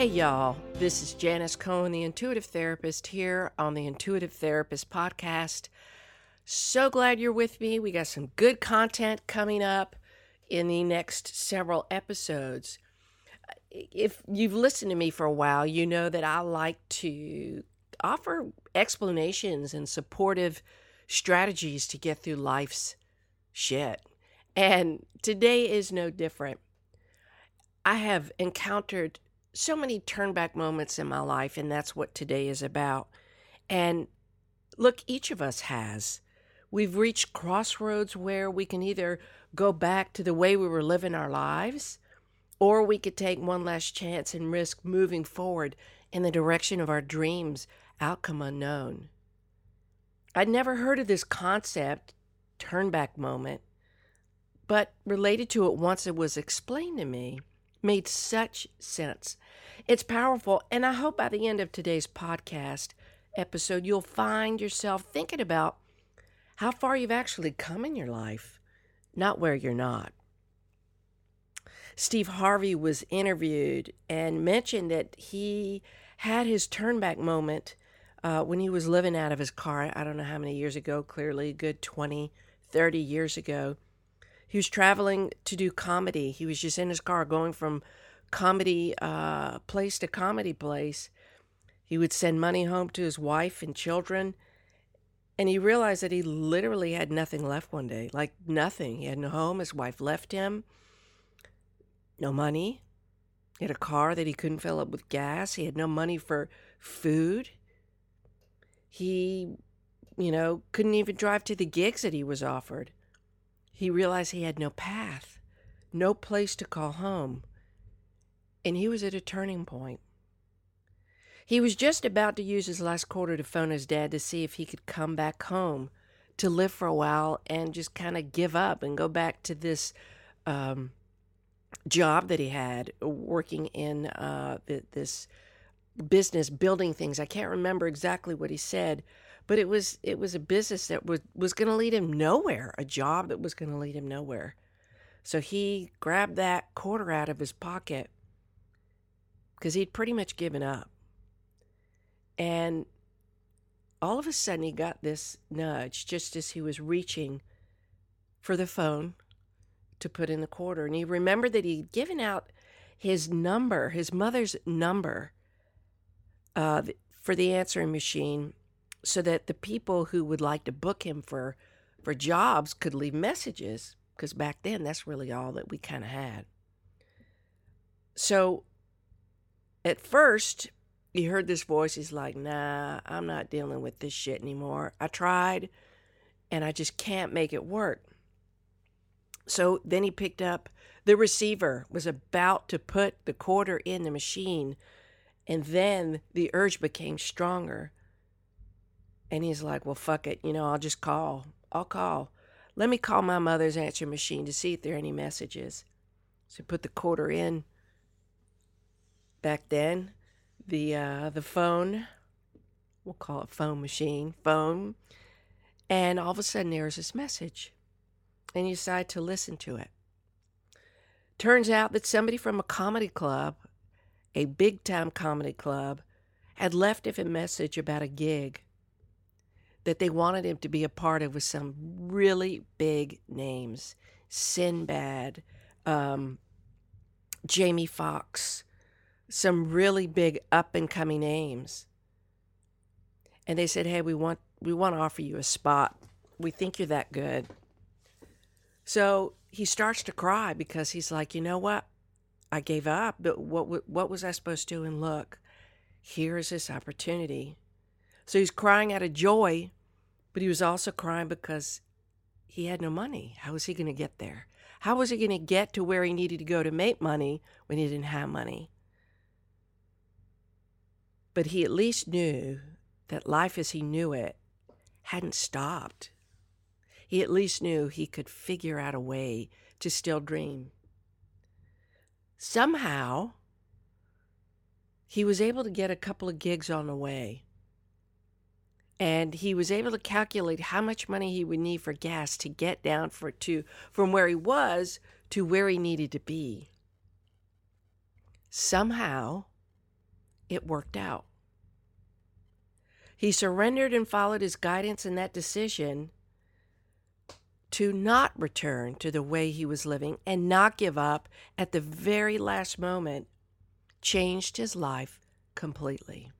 Hey, y'all. This is Janis Cohen, the intuitive therapist, here on the Intuitive Therapist podcast. So glad you're with me. We got some good content coming up in the next several episodes. If you've listened to me for a while, you know that I like to offer explanations and supportive strategies to get through life's shit. And today is no different. I have encountered so many turn back moments in my life, and that's what today is about. And look, each of us has. We've reached crossroads where we can either go back to the way we were living our lives, or we could take one last chance and risk moving forward in the direction of our dreams, outcome unknown. I'd never heard of this concept, turn back moment, but related to it once it was explained to me made such sense. It's powerful. And I hope by the end of today's podcast episode, you'll find yourself thinking about how far you've actually come in your life, not where you're not. Steve Harvey was interviewed and mentioned that he had his turnback moment uh, when he was living out of his car. I don't know how many years ago, clearly, good 20, 30 years ago. He was traveling to do comedy. He was just in his car going from comedy uh, place to comedy place. He would send money home to his wife and children. And he realized that he literally had nothing left one day like nothing. He had no home. His wife left him, no money. He had a car that he couldn't fill up with gas. He had no money for food. He, you know, couldn't even drive to the gigs that he was offered. He realized he had no path, no place to call home, and he was at a turning point. He was just about to use his last quarter to phone his dad to see if he could come back home to live for a while and just kind of give up and go back to this um, job that he had working in uh, this business building things. I can't remember exactly what he said, but it was it was a business that was was going to lead him nowhere, a job that was going to lead him nowhere. So he grabbed that quarter out of his pocket because he'd pretty much given up. And all of a sudden, he got this nudge just as he was reaching for the phone to put in the quarter. And he remembered that he'd given out his number, his mother's number, uh, for the answering machine so that the people who would like to book him for for jobs could leave messages because back then that's really all that we kind of had. So at first he heard this voice he's like, "Nah, I'm not dealing with this shit anymore. I tried and I just can't make it work." So then he picked up the receiver was about to put the quarter in the machine and then the urge became stronger and he's like, well, fuck it. You know, I'll just call. I'll call. Let me call my mother's answering machine to see if there are any messages. So put the quarter in. Back then, the uh, the phone, we'll call it phone machine, phone, and all of a sudden there's this message, and you decide to listen to it. Turns out that somebody from a comedy club, a big time comedy club, had left a message about a gig that they wanted him to be a part of with some really big names Sinbad, um, Jamie Foxx, some really big up and coming names. And they said, "Hey, we want we want to offer you a spot. We think you're that good." So he starts to cry because he's like, "You know what? I gave up, but what what was I supposed to do? And look, here is this opportunity." So he's crying out of joy, but he was also crying because he had no money. How was he going to get there? How was he going to get to where he needed to go to make money when he didn't have money? But he at least knew that life as he knew it hadn't stopped. He at least knew he could figure out a way to still dream. Somehow, he was able to get a couple of gigs on the way. And he was able to calculate how much money he would need for gas to get down for to from where he was to where he needed to be. Somehow, it worked out. He surrendered and followed his guidance in that decision to not return to the way he was living and not give up at the very last moment changed his life completely.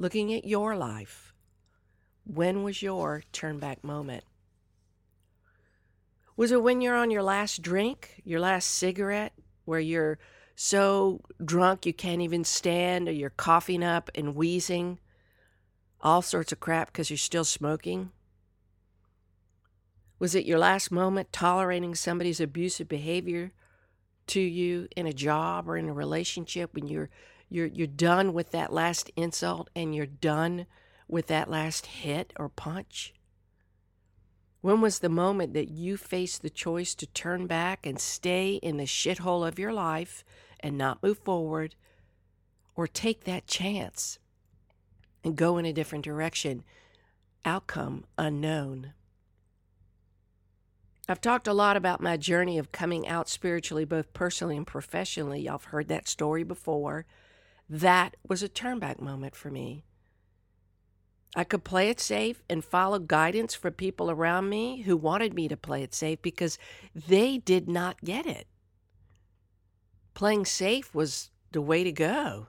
Looking at your life, when was your turn back moment? Was it when you're on your last drink, your last cigarette, where you're so drunk you can't even stand, or you're coughing up and wheezing, all sorts of crap because you're still smoking? Was it your last moment tolerating somebody's abusive behavior to you in a job or in a relationship when you're you're you're done with that last insult and you're done with that last hit or punch? When was the moment that you faced the choice to turn back and stay in the shithole of your life and not move forward or take that chance and go in a different direction? Outcome unknown. I've talked a lot about my journey of coming out spiritually, both personally and professionally. Y'all have heard that story before. That was a turnback moment for me. I could play it safe and follow guidance from people around me who wanted me to play it safe because they did not get it. Playing safe was the way to go,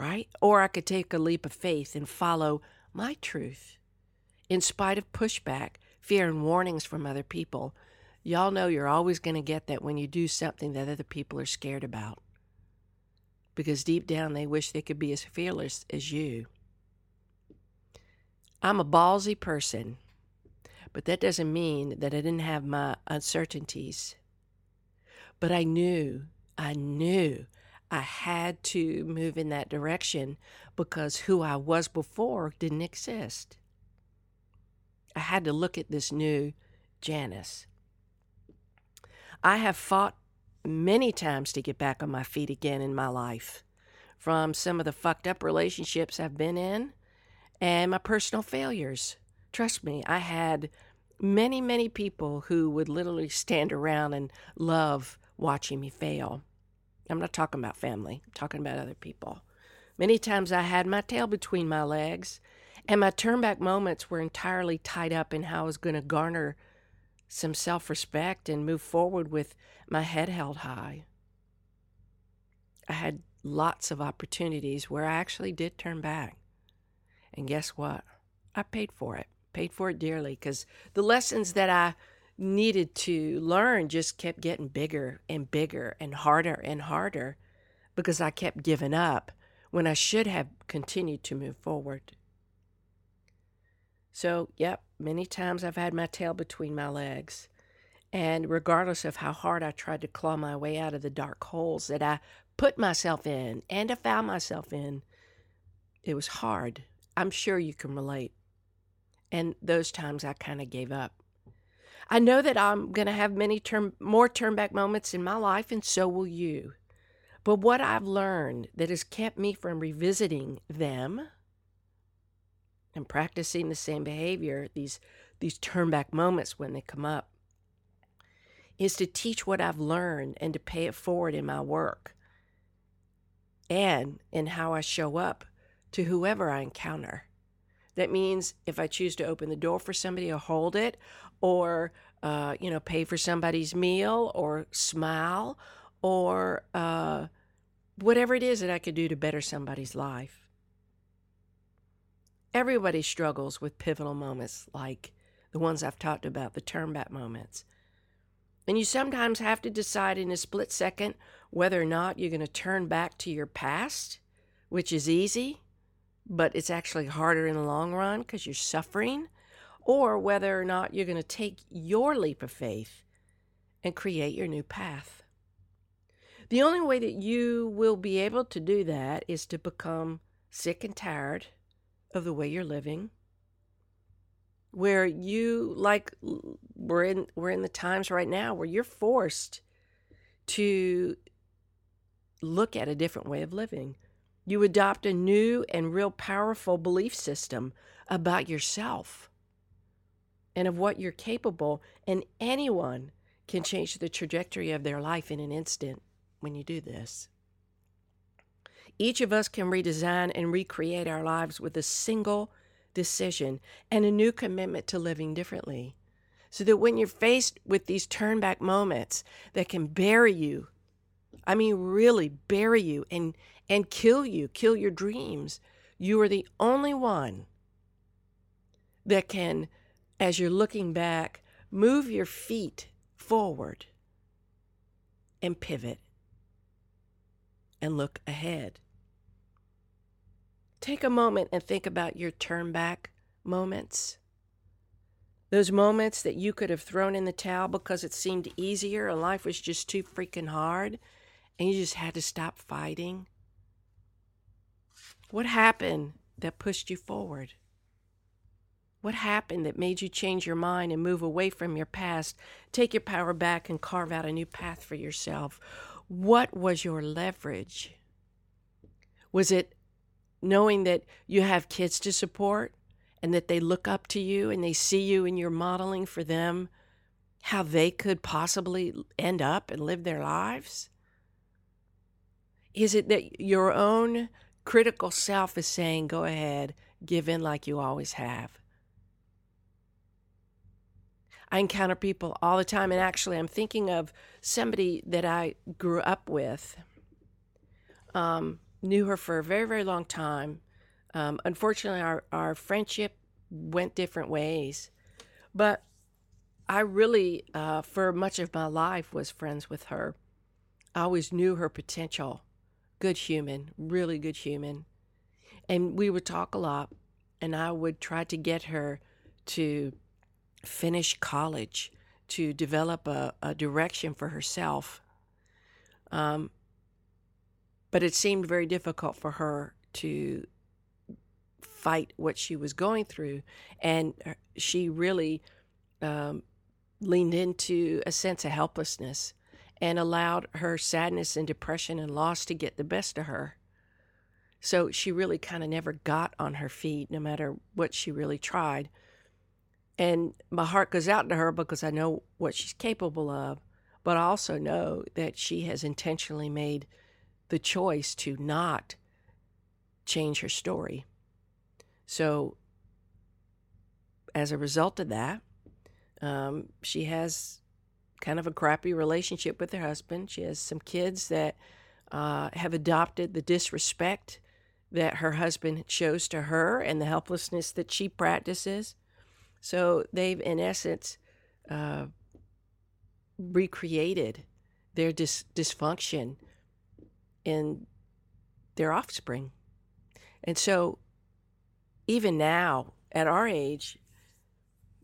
right? Or I could take a leap of faith and follow my truth in spite of pushback fear and warnings from other people, y'all know you're always going to get that when you do something that other people are scared about. Because deep down, they wish they could be as fearless as you. I'm a ballsy person, but that doesn't mean that I didn't have my uncertainties. But I knew, I knew I had to move in that direction because who I was before didn't exist. I had to look at this new Janis. I have fought many times to get back on my feet again in my life from some of the fucked up relationships I've been in and my personal failures. Trust me, I had many, many people who would literally stand around and love watching me fail. I'm not talking about family, I'm talking about other people. Many times I had my tail between my legs and my turnback moments were entirely tied up in how I was going to garner some self respect and move forward with my head held high. I had lots of opportunities where I actually did turn back. And guess what? I paid for it, paid for it dearly because the lessons that I needed to learn just kept getting bigger and bigger and harder and harder because I kept giving up when I should have continued to move forward. So, yep, many times I've had my tail between my legs. And regardless of how hard I tried to claw my way out of the dark holes that I put myself in and I found myself in, it was hard. I'm sure you can relate. And those times I kind of gave up. I know that I'm going to have many more turn back moments in my life and so will you. But what I've learned that has kept me from revisiting them and practicing the same behavior, these these turn back moments when they come up, is to teach what I've learned and to pay it forward in my work and in how I show up to whoever I encounter. That means if I choose to open the door for somebody or hold it, or uh, you know, pay for somebody's meal, or smile, or uh, whatever it is that I could do to better somebody's life. Everybody struggles with pivotal moments like the ones I've talked about, the turn back moments. And you sometimes have to decide in a split second whether or not you're going to turn back to your past, which is easy, but it's actually harder in the long run because you're suffering, or whether or not you're going to take your leap of faith and create your new path. The only way that you will be able to do that is to become sick and tired of the way you're living where you like we're in we're in the times right now where you're forced to look at a different way of living. You adopt a new and real powerful belief system about yourself and of what you're capable, and anyone can change the trajectory of their life in an instant when you do this. Each of us can redesign and recreate our lives with a single decision and a new commitment to living differently. So that when you're faced with these turn back moments that can bury you, I mean, really bury you and, and kill you, kill your dreams, you are the only one that can, as you're looking back, move your feet forward and pivot and look ahead. Take a moment and think about your turn back moments. Those moments that you could have thrown in the towel because it seemed easier and life was just too freaking hard and you just had to stop fighting. What happened that pushed you forward? What happened that made you change your mind and move away from your past, take your power back, and carve out a new path for yourself? What was your leverage? Was it knowing that you have kids to support and that they look up to you and they see you and you're modeling for them how they could possibly end up and live their lives? Is it that your own critical self is saying, go ahead, give in like you always have? I encounter people all the time, and actually, I'm thinking of somebody that I grew up with. Um, knew her for a very, very long time. Um, unfortunately, our, our friendship went different ways. But I really, uh, for much of my life, was friends with her. I always knew her potential. Good human, really good human. And we would talk a lot, and I would try to get her to finish college, to develop a, a direction for herself. Um, but it seemed very difficult for her to fight what she was going through. And she really um, leaned into a sense of helplessness and allowed her sadness and depression and loss to get the best of her. So she really kind of never got on her feet, no matter what she really tried. And my heart goes out to her because I know what she's capable of, but I also know that she has intentionally made the choice to not change her story. So, as a result of that, um, she has kind of a crappy relationship with her husband. She has some kids that uh, have adopted the disrespect that her husband shows to her and the helplessness that she practices. So they've, in essence, uh, recreated their dis- dysfunction in their offspring. And so, even now, at our age,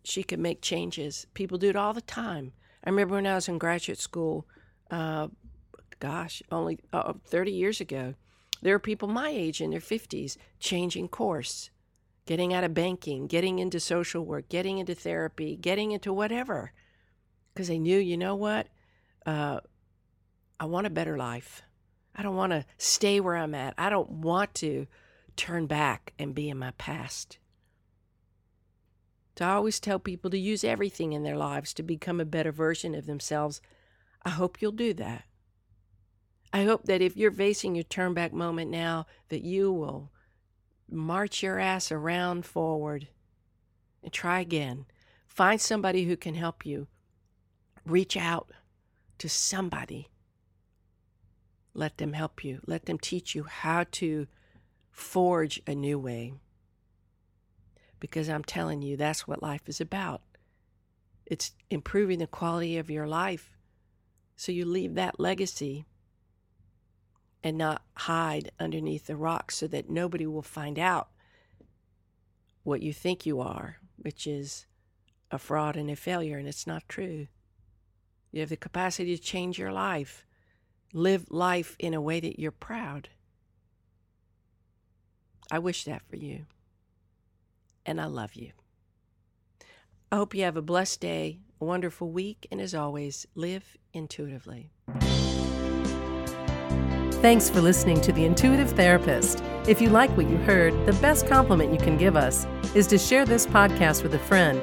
she can make changes. People do it all the time. I remember when I was in graduate school, uh, gosh, only uh, 30 years ago, there were people my age in their 50s changing course, getting out of banking, getting into social work, getting into therapy, getting into whatever, because they knew, you know what? Uh, I want a better life. I don't want to stay where I'm at. I don't want to turn back and be in my past. I always tell people to use everything in their lives to become a better version of themselves. I hope you'll do that. I hope that if you're facing your turn back moment now, that you will march your ass around forward and try again. Find somebody who can help you. Reach out to somebody let them help you. Let them teach you how to forge a new way. Because I'm telling you, that's what life is about. It's improving the quality of your life so you leave that legacy and not hide underneath the rock so that nobody will find out what you think you are, which is a fraud and a failure, and it's not true. You have the capacity to change your life, live life in a way that you're proud. I wish that for you. And I love you. I hope you have a blessed day, a wonderful week, and as always, live intuitively. Thanks for listening to The Intuitive Therapist. If you like what you heard, the best compliment you can give us is to share this podcast with a friend.